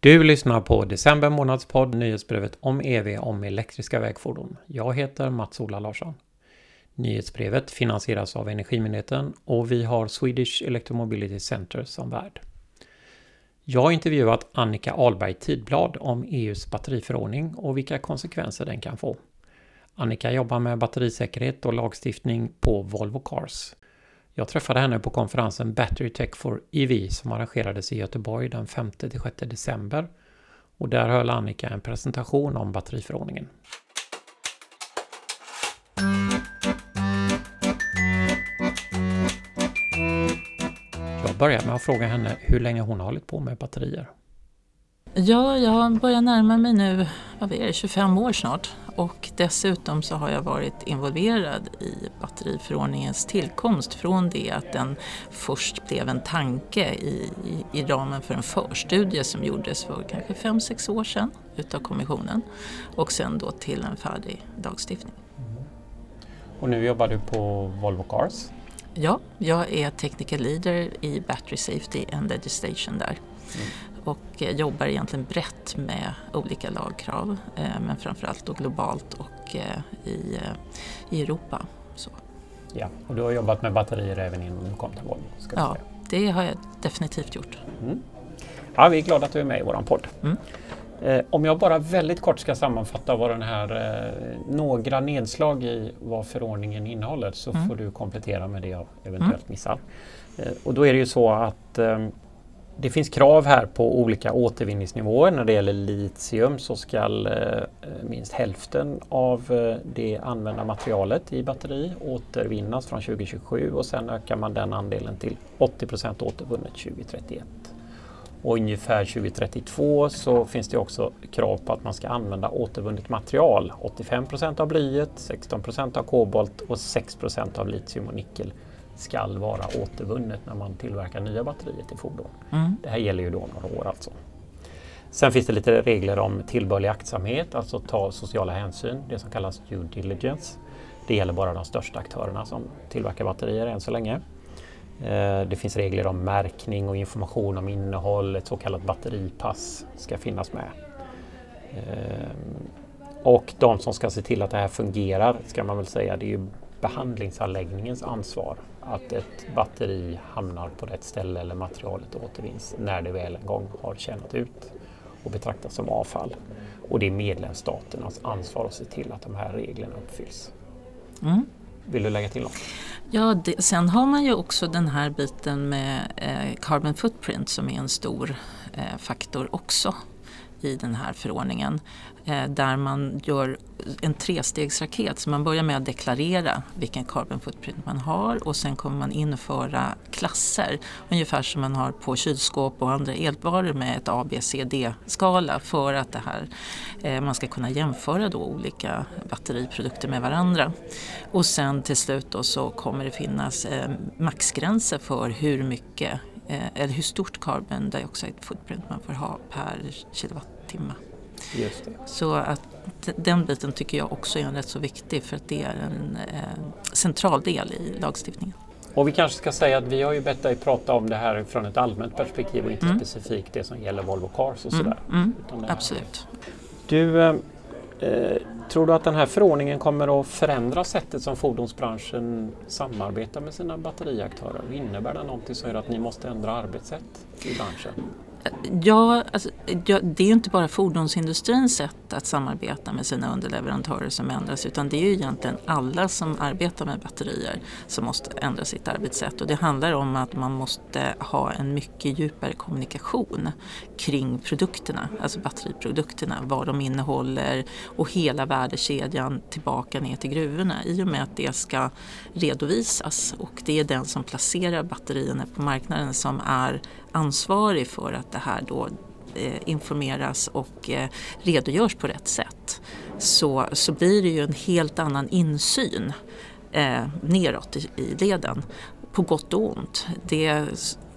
Du lyssnar på december månadspodd nyhetsbrevet om EV om elektriska vägfordon. Jag heter Mats-Ola Larsson. Nyhetsbrevet finansieras av Energimyndigheten och vi har Swedish Electromobility Center som värd. Jag har intervjuat Annika Ahlberg Tidblad om EUs batteriförordning och vilka konsekvenser den kan få. Annika jobbar med batterisäkerhet och lagstiftning på Volvo Cars. Jag träffade henne på konferensen Battery Tech for EV som arrangerades i Göteborg den 5-6 december. Och där höll Annika en presentation om batteriförordningen. Jag börjar med att fråga henne hur länge hon har hållit på med batterier. Ja, jag börjar närma mig nu, vad är det, 25 år snart. Och dessutom så har jag varit involverad i batteriförordningens tillkomst från det att den först blev en tanke i, i, i ramen för en förstudie som gjordes för kanske 5-6 år sedan utav kommissionen och sen då till en färdig lagstiftning. Mm. Och nu jobbar du på Volvo Cars? Ja, jag är technical leader i Battery Safety and Legislation där. Mm och eh, jobbar egentligen brett med olika lagkrav eh, men framförallt då globalt och eh, i, i Europa. Så. Ja, och du har jobbat med batterier även innan du kom till Volvo? Ja, det har jag definitivt gjort. Mm. Ja, vi är glada att du är med i vår podd. Mm. om jag bara väldigt kort ska sammanfatta vad den här, några nedslag i vad förordningen innehåller så mm. får du komplettera med det jag eventuellt mm. missar. och då är det ju så att det finns krav här på olika återvinningsnivåer. När det gäller litium så ska eh, eh, minst hälften av eh, det använda materialet i batteri återvinnas från 2027 och sen ökar man den andelen till 80 procent återvunnet 2031. Och ungefär 2032 så finns det också krav på att man ska använda återvunnet material. 85 procent av blyet, 16 procent av kobolt och 6 procent av litium och nickel skall vara återvunnet när man tillverkar nya batterier till fordon. Mm. Det här gäller ju då några år alltså. Sen finns det lite regler om tillbörlig aktsamhet, alltså ta sociala hänsyn, det som kallas due diligence. Det gäller bara de största aktörerna som tillverkar batterier än så länge. Eh, det finns regler om märkning och information om innehåll, ett så kallat batteripass ska finnas med. Eh, och de som ska se till att det här fungerar ska man väl säga, det är ju behandlingsanläggningens ansvar att ett batteri hamnar på rätt ställe eller materialet återvinns när det väl en gång har tjänat ut och betraktas som avfall. Och det är medlemsstaternas ansvar att se till att de här reglerna uppfylls. Mm. Vill du lägga till något? Ja, det, sen har man ju också den här biten med eh, carbon footprint som är en stor eh, faktor också i den här förordningen. Eh, där man gör en trestegsraket. Så man börjar med att deklarera vilken carbon footprint man har och sen kommer man införa klasser. Ungefär som man har på kylskåp och andra elvaror med ett A, B, C, D-skala för att det här, eh, man ska kunna jämföra då olika batteriprodukter med varandra. Och sen till slut då så kommer det finnas eh, maxgränser för hur mycket eller hur stort carbon dioxide footprint man får ha per kilowattimme. Så att den biten tycker jag också är rätt så viktig för att det är en eh, central del i lagstiftningen. Och vi kanske ska säga att vi har ju bett dig prata om det här från ett allmänt perspektiv och inte mm. specifikt det som gäller Volvo Cars och mm, sådär. Mm, mm, absolut. Du, eh, eh, Eh, tror du att den här förordningen kommer att förändra sättet som fordonsbranschen samarbetar med sina batteriaktörer? Innebär det någonting som gör att ni måste ändra arbetssätt i branschen? Ja, alltså, ja, det är ju inte bara fordonsindustrins sätt att samarbeta med sina underleverantörer som ändras utan det är ju egentligen alla som arbetar med batterier som måste ändra sitt arbetssätt. Och det handlar om att man måste ha en mycket djupare kommunikation kring produkterna, alltså batteriprodukterna, vad de innehåller och hela värdekedjan tillbaka ner till gruvorna. I och med att det ska redovisas och det är den som placerar batterierna på marknaden som är ansvarig för att det här då Eh, informeras och eh, redogörs på rätt sätt så, så blir det ju en helt annan insyn eh, neråt i, i leden. På gott och ont. Det,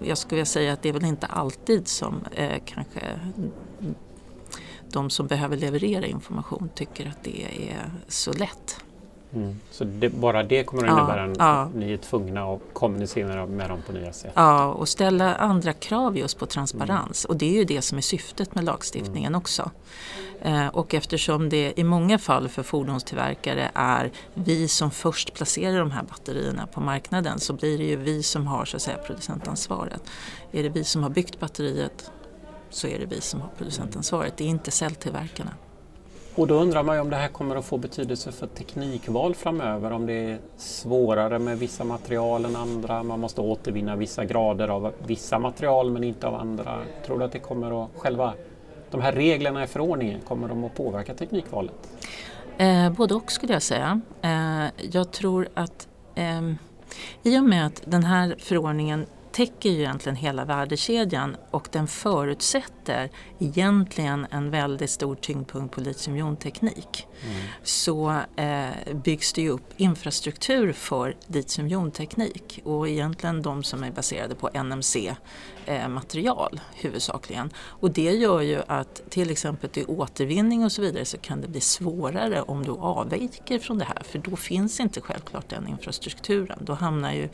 jag skulle vilja säga att det är väl inte alltid som eh, kanske de som behöver leverera information tycker att det är så lätt. Mm. Så det, bara det kommer att Ja, innebära en, ja. att ni är tvungna att kommunicera med dem på nya sätt? Ja, och ställa andra krav just på transparens. Och det är ju det som är syftet med lagstiftningen också. Eh, och eftersom det i många fall för fordonstillverkare är vi som först placerar de här batterierna på marknaden så blir det ju vi som har så att säga producentansvaret. Är det vi som har byggt batteriet så är det vi som har producentansvaret. Det är inte celltillverkarna. Och då undrar man ju om det här kommer att få betydelse för teknikval framöver. Om det är svårare med vissa material än andra. Man måste återvinna vissa grader av vissa material men inte av andra. Tror du att det kommer att själva de här reglerna i förordningen, kommer de att påverka teknikvalet? Eh, både och skulle jag säga. Eh, jag tror att eh, i och med att den här förordningen täcker ju egentligen hela värdekedjan och den förutsätter egentligen en väldigt stor tyngdpunkt på litiumjonteknik. Så eh, byggs det ju upp infrastruktur för litiumjonteknik och egentligen de som är baserade på NMC eh, huvudsakligen. Och det gör ju att till exempel i återvinning och så vidare så kan det bli svårare om du avviker från det här för då finns inte självklart den infrastrukturen. Då hamnar ju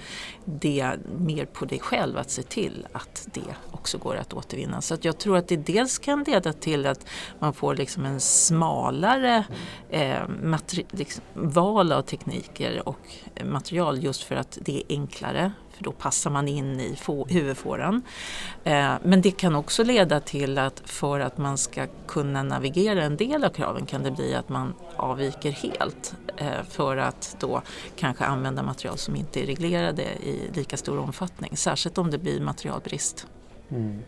det mer på dig själv att se till att det också går att återvinna. Så att jag tror att det dels kan leda till att man får liksom en smalare eh, liksom, val av tekniker och material just för att det är enklare för då passar man in i huvudfåran. Eh, men det kan också leda till att för att man ska kunna navigera en del av kraven kan det bli att man avviker helt eh, för att då kanske använda material som inte är reglerade i lika stor omfattning. Särskilt om det blir materialbrist. Mm.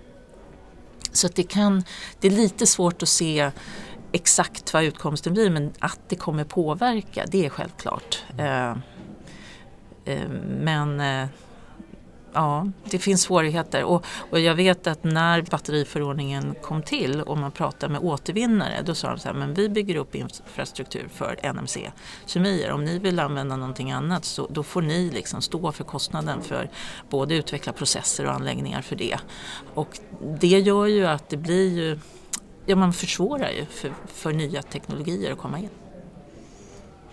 Så att det, kan, det är lite svårt att se exakt vad utkomsten blir men att det kommer påverka det är självklart. Eh, eh, men eh, ja, det finns svårigheter och, och jag vet att när batteriförordningen kom till och man pratade med återvinnare då sa de så här, men vi bygger upp infrastruktur för NMC-kemier. Om ni vill använda någonting annat så då får ni liksom stå för kostnaden för både utveckla processer och anläggningar för det. Och det gör ju att det blir ju, ja man försvårar ju för, för nya teknologier att komma in.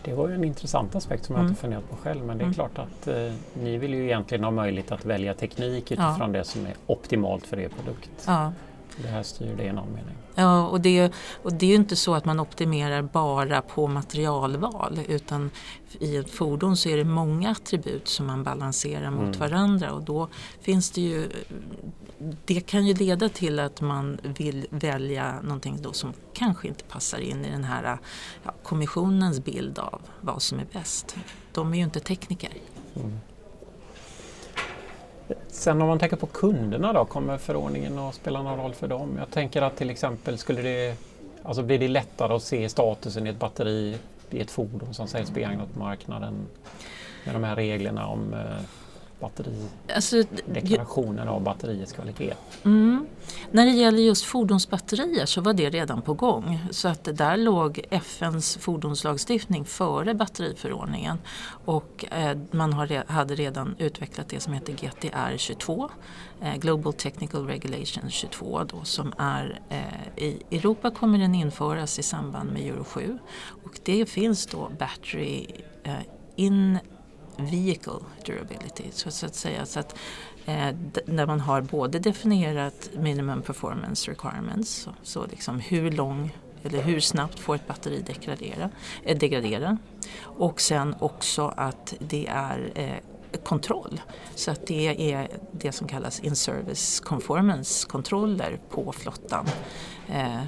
Det var ju en intressant aspekt som jag Mm. inte funderat på själv men det är Mm. klart att eh, ni vill ju egentligen ha möjlighet att välja teknik utifrån det som är optimalt för er produkt. Ja. Det här styr det i någon mening. Ja, och det, och det är ju inte så att man optimerar bara på materialval utan i ett fordon så är det många attribut som man balanserar mot Mm. varandra och då finns det ju det kan ju leda till att man vill välja någonting då som kanske inte passar in i den här ja, kommissionens bild av vad som är bäst. De är ju inte tekniker. Mm. Sen om man tänker på kunderna då, kommer förordningen att spela någon roll för dem? Jag tänker att till exempel skulle det, alltså blir det lättare att se statusen i ett batteri i ett fordon som säljs begagnat på marknaden med de här reglerna om eh, batterideklarationen Alltså, av batteriets kvalitet? Mm. När det gäller just fordonsbatterier så var det redan på gång. Så att där låg FNs fordonslagstiftning före batteriförordningen. Och eh, man har, hade redan utvecklat det som heter GTR 22, eh, Global Technical Regulation 22 då, som är eh, i Europa kommer den införas i samband med Euro 7. Och det finns då battery eh, in vehicle durability så, så att säga. Så att, eh, när man har både definierat minimum performance requirements, så, så liksom hur lång eller hur snabbt får ett batteri degradera, eh, degradera och sen också att det är eh, kontroll. Så att det är det som kallas in-service conformance kontroller på flottan. Eh,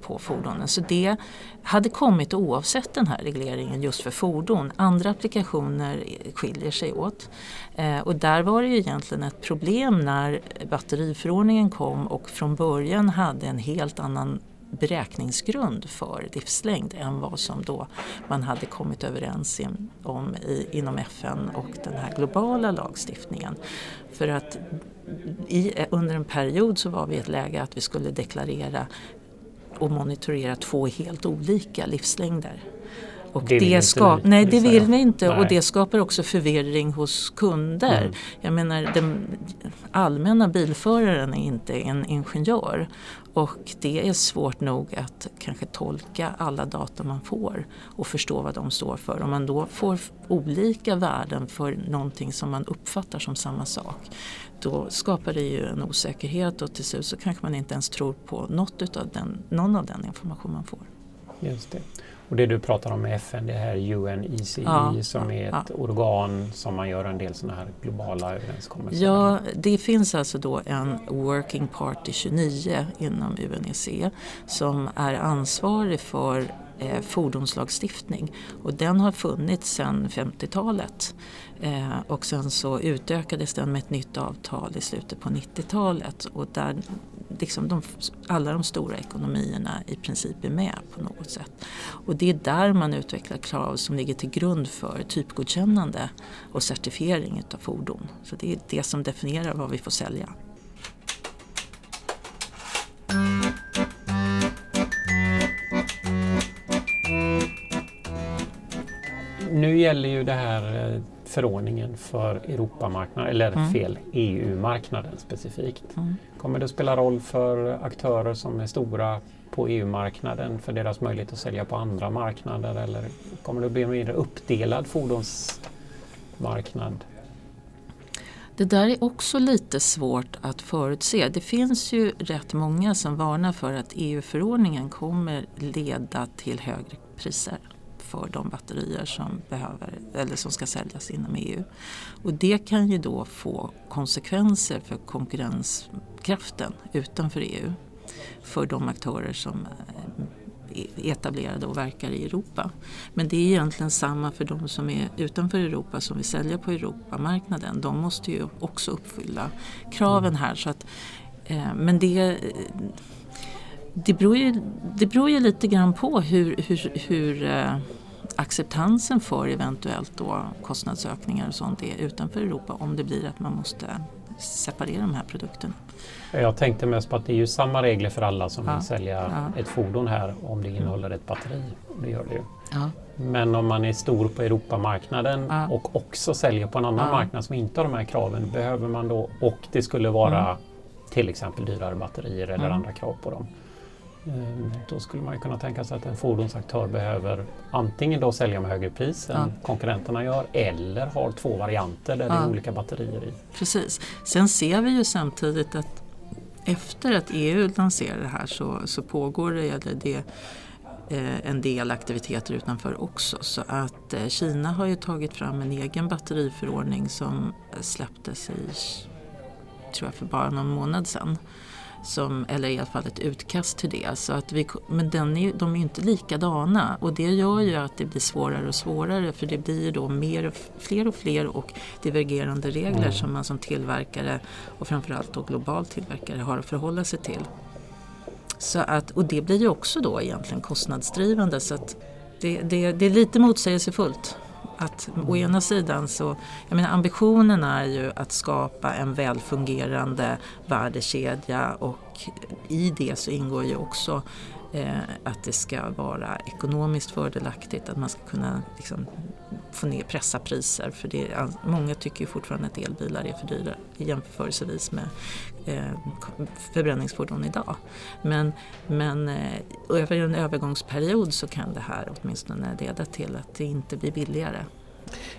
på fordonen. Så det hade kommit oavsett den här regleringen just för fordon. Andra applikationer skiljer sig åt. Eh, och där var det ju egentligen ett problem när batteriförordningen kom och från början hade en helt annan beräkningsgrund för livslängd än vad som då man hade kommit överens in- om i, inom FN och den här globala lagstiftningen. För att i, under en period så var vi i ett läge att vi skulle deklarera och monitorera två helt olika livslängder. Och det, det skap, nej det vill vi inte nej. och det skapar också förvirring hos kunder. Mm. Jag menar den allmänna bilföraren är inte en ingenjör och det är svårt nog att kanske tolka alla data man får och förstå vad de står för. Om man då får olika värden för någonting som man uppfattar som samma sak då skapar det ju en osäkerhet och till slut så kanske man inte ens tror på något utav den, någon av den information man får. Just det. Och det du pratar om med FN, det här UNECE ja, som är ett ja. organ som man gör en del sådana här globala överenskommelser Ja, det finns alltså då en Working Party 29 inom UNECE som är ansvarig för eh, fordonslagstiftning och den har funnits sedan 50-talet. Eh, och sen så utökades den med ett nytt avtal i slutet på 90-talet och där liksom de, alla de stora ekonomierna i princip är med på något sätt. Och det är där man utvecklar krav som ligger till grund för typgodkännande och certifiering av fordon. Så det är det som definierar vad vi får sälja. Nu gäller ju det här eh, förordningen för Europamarknaden, eller mm. fel, EU-marknaden specifikt. Mm. Kommer det att spela roll för aktörer som är stora på EU-marknaden för deras möjlighet att sälja på andra marknader eller kommer det att bli en mer uppdelad fordonsmarknad? Det där är också lite svårt att förutse. Det finns ju rätt många som varnar för att EU-förordningen kommer leda till högre priser för de batterier som, behöver, eller som ska säljas inom EU. Och det kan ju då få konsekvenser för konkurrenskraften utanför EU för de aktörer som eh, är etablerade och verkar i Europa. Men det är egentligen samma för de som är utanför Europa som vill sälja på Europamarknaden. De måste ju också uppfylla kraven här. Så att, eh, men det, eh, det, beror ju, det beror ju lite grann på hur, hur, hur eh, acceptansen för eventuellt då kostnadsökningar och sånt är utanför Europa om det blir att man måste separera de här produkterna. Jag tänkte mest på att det är ju samma regler för alla som ja. vill sälja ja. ett fordon här om det innehåller ett batteri. Det gör det ju. Ja. Men om man är stor på Europamarknaden ja. och också säljer på en annan marknad som inte har de här kraven, behöver man då, och det skulle vara mm. till exempel dyrare batterier eller mm. andra krav på dem. Ehm, då skulle man kunna tänka sig att en fordonsaktör behöver antingen då sälja med högre pris än konkurrenterna gör eller har två varianter där ja. det är olika batterier i. Precis. Sen ser vi ju samtidigt att efter att EU lanserar det här så, så pågår det, det eh, en del aktiviteter utanför också. Så att eh, Kina har ju tagit fram en egen batteriförordning som släpptes i, tror jag, för bara någon månad sedan som, eller i alla fall ett utkast till det. Så att vi, men den är, de är inte likadana och det gör ju att det blir svårare och svårare för det blir då mer, fler och fler och divergerande regler mm. som man som tillverkare och framförallt då global tillverkare har att förhålla sig till. Så att, och det blir ju också då egentligen kostnadsdrivande så att det, det, det är lite motsägelsefullt. Att å ena sidan så, jag menar ambitionen är ju att skapa en välfungerande värdekedja och i det så ingår ju också eh, att det ska vara ekonomiskt fördelaktigt, att man ska kunna liksom, få ner, pressa priser. För det, många tycker ju fortfarande att elbilar är för dyra jämförelsevis med Eh, förbränningsfordon idag. Men, men eh, över en övergångsperiod så kan det här åtminstone leda till att det inte blir billigare.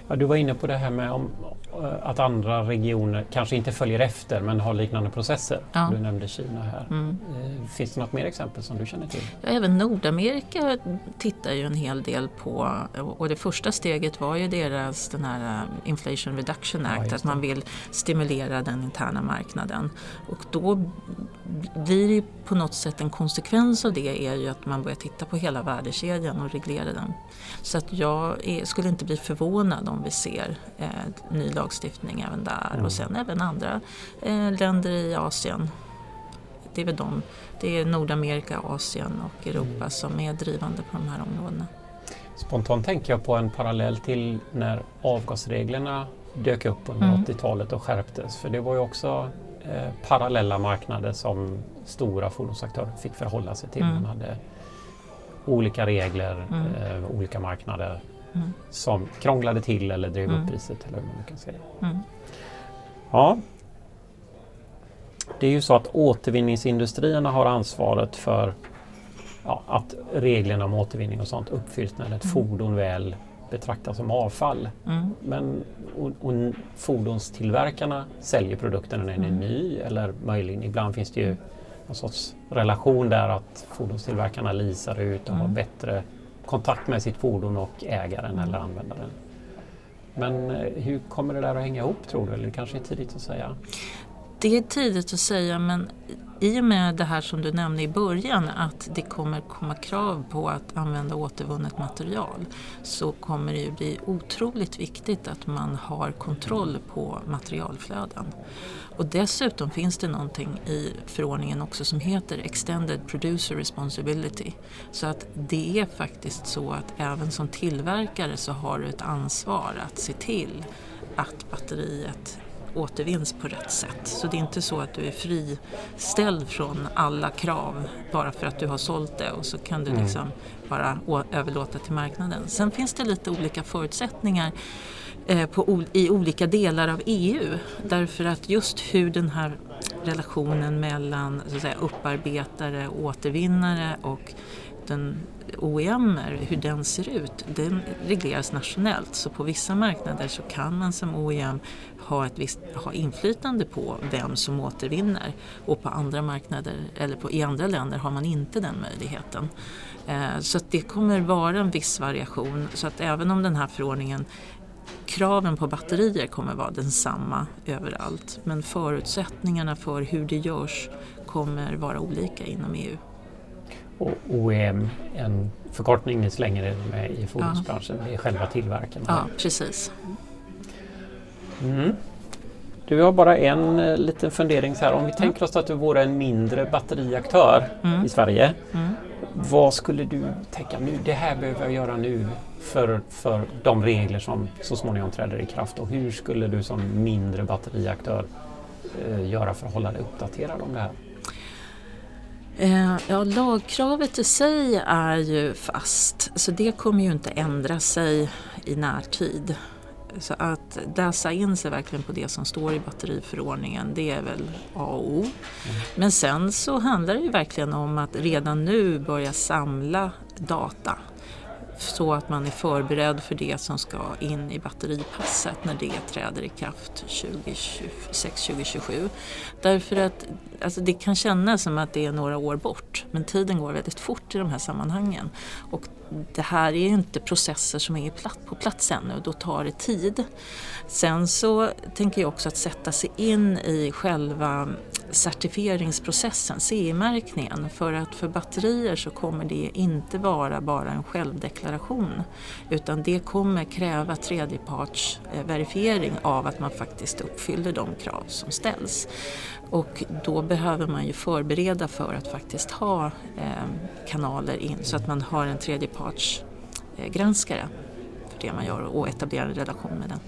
Ja, du var inne på det här med om, eh, att andra regioner kanske inte följer efter men har liknande processer. Ja. Du nämnde Kina här. Mm. Eh, finns det något mer exempel som du känner till? Ja, även Nordamerika tittar ju en hel del på och det första steget var ju deras den här eh, Inflation Reduction Act, ja, att man vill stimulera den interna marknaden. Och då blir det på något sätt en konsekvens av det är ju att man börjar titta på hela värdekedjan och reglera den. Så att jag är, skulle inte bli förvånad om vi ser eh, ny lagstiftning även där mm. och sen även andra eh, länder i Asien. Det är väl de, det är Nordamerika, Asien och Europa mm. som är drivande på de här områdena. Spontant tänker jag på en parallell till när avgasreglerna dök upp under mm. 80-talet och skärptes. För det var ju också eh, parallella marknader som stora fordonsaktörer fick förhålla sig till. Mm. Man hade olika regler, mm. eh, olika marknader mm. som krånglade till eller drev upp mm. priset eller hur man kan säga. Mm. Ja. Det är ju så att återvinningsindustrierna har ansvaret för ja, att reglerna om återvinning och sånt uppfylls när ett mm. fordon väl betraktas som avfall. Mm. Men och, och fordonstillverkarna säljer produkten när den är ny eller möjligen ibland finns det ju någon sorts relation där att fordonstillverkarna leasar ut och har bättre kontakt med sitt fordon och ägaren eller användaren. Men eh, hur kommer det där att hänga ihop tror du? Eller det kanske är tidigt att säga? Det är tidigt att säga men i och med det här som du nämnde i början att det kommer komma krav på att använda återvunnet material så kommer det ju bli otroligt viktigt att man har kontroll på materialflöden. Och dessutom finns det någonting i förordningen också som heter Extended Producer Responsibility. Så att det är faktiskt så att även som tillverkare så har du ett ansvar att se till att batteriet återvinns på rätt sätt. Så det är inte så att du är friställd från alla krav bara för att du har sålt det och så kan du mm. liksom bara överlåta till marknaden. Sen finns det lite olika förutsättningar eh, på, i olika delar av EU därför att just hur den här relationen mellan så att säga, upparbetare, återvinnare och den OEM, hur den ser ut, den regleras nationellt. Så på vissa marknader så kan man som OEM ha, ett visst, ha inflytande på vem som återvinner och på andra marknader eller på, i andra länder har man inte den möjligheten. Eh, så det kommer vara en viss variation så att även om den här förordningen kraven på batterier kommer vara densamma överallt men förutsättningarna för hur det görs kommer vara olika inom EU. Och OEM, en förkortning ni slänger med i fordonsbranschen, ja. det är själva tillverkaren? Ja, precis. Mm. Du har bara en eh, liten fundering så här. Om vi tänker oss att du vore en mindre batteriaktör mm. i Sverige. Mm. Vad skulle du tänka nu? Det här behöver jag göra nu för, för de regler som så småningom träder i kraft. Och hur skulle du som mindre batteriaktör eh, göra för att hålla dig uppdaterad om det här? Eh, ja, lagkravet i sig är ju fast, så det kommer ju inte ändra sig i närtid. Så att läsa in sig verkligen på det som står i batteriförordningen, det är väl A och O. Men sen så handlar det ju verkligen om att redan nu börja samla data så att man är förberedd för det som ska in i batteripasset när det träder i kraft 2026-2027. Därför att alltså det kan kännas som att det är några år bort men tiden går väldigt fort i de här sammanhangen. Och det här är inte processer som är på plats ännu, då tar det tid. Sen så tänker jag också att sätta sig in i själva certifieringsprocessen, CE-märkningen. För att för batterier så kommer det inte vara bara en självdeklaration utan det kommer kräva tredjepartsverifiering av att man faktiskt uppfyller de krav som ställs. Och då behöver man ju förbereda för att faktiskt ha eh, kanaler in så att man har en tredjepartsgranskare för det man gör och etablera en relation med den.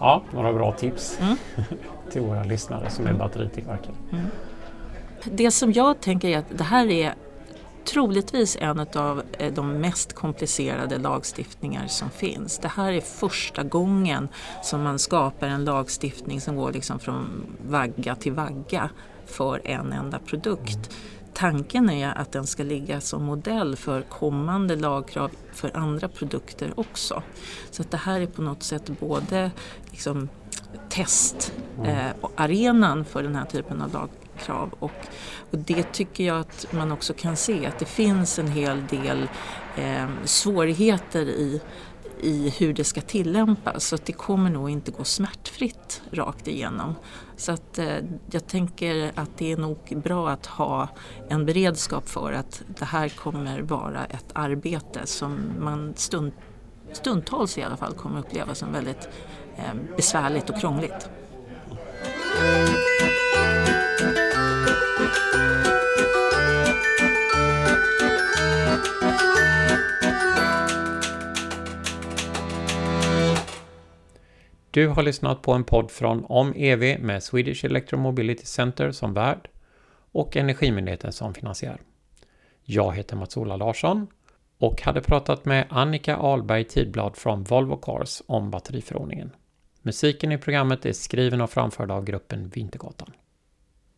Ja, några bra tips mm. till våra lyssnare som är batteritillverkare. Mm. Det som jag tänker är att det här är troligtvis en av eh, de mest komplicerade lagstiftningar som finns. Det här är första gången som man skapar en lagstiftning som går liksom från vagga till vagga för en enda produkt. Tanken är att den ska ligga som modell för kommande lagkrav för andra produkter också. Så att det här är på något sätt både liksom testarenan eh, för den här typen av lagkrav och, och det tycker jag att man också kan se att det finns en hel del eh, svårigheter i i hur det ska tillämpas så att det kommer nog inte gå smärtfritt rakt igenom. Så att eh, jag tänker att det är nog bra att ha en beredskap för att det här kommer vara ett arbete som man stund, stundtals i alla fall kommer uppleva som väldigt eh, besvärligt och krångligt. Du har lyssnat på en podd från Om EV med Swedish Electromobility Center som värd och Energimyndigheten som finansiär. Jag heter Mats-Ola Larsson och hade pratat med Annika Ahlberg Tidblad från Volvo Cars om batteriförordningen. Musiken i programmet är skriven och framförd av gruppen Vintergatan.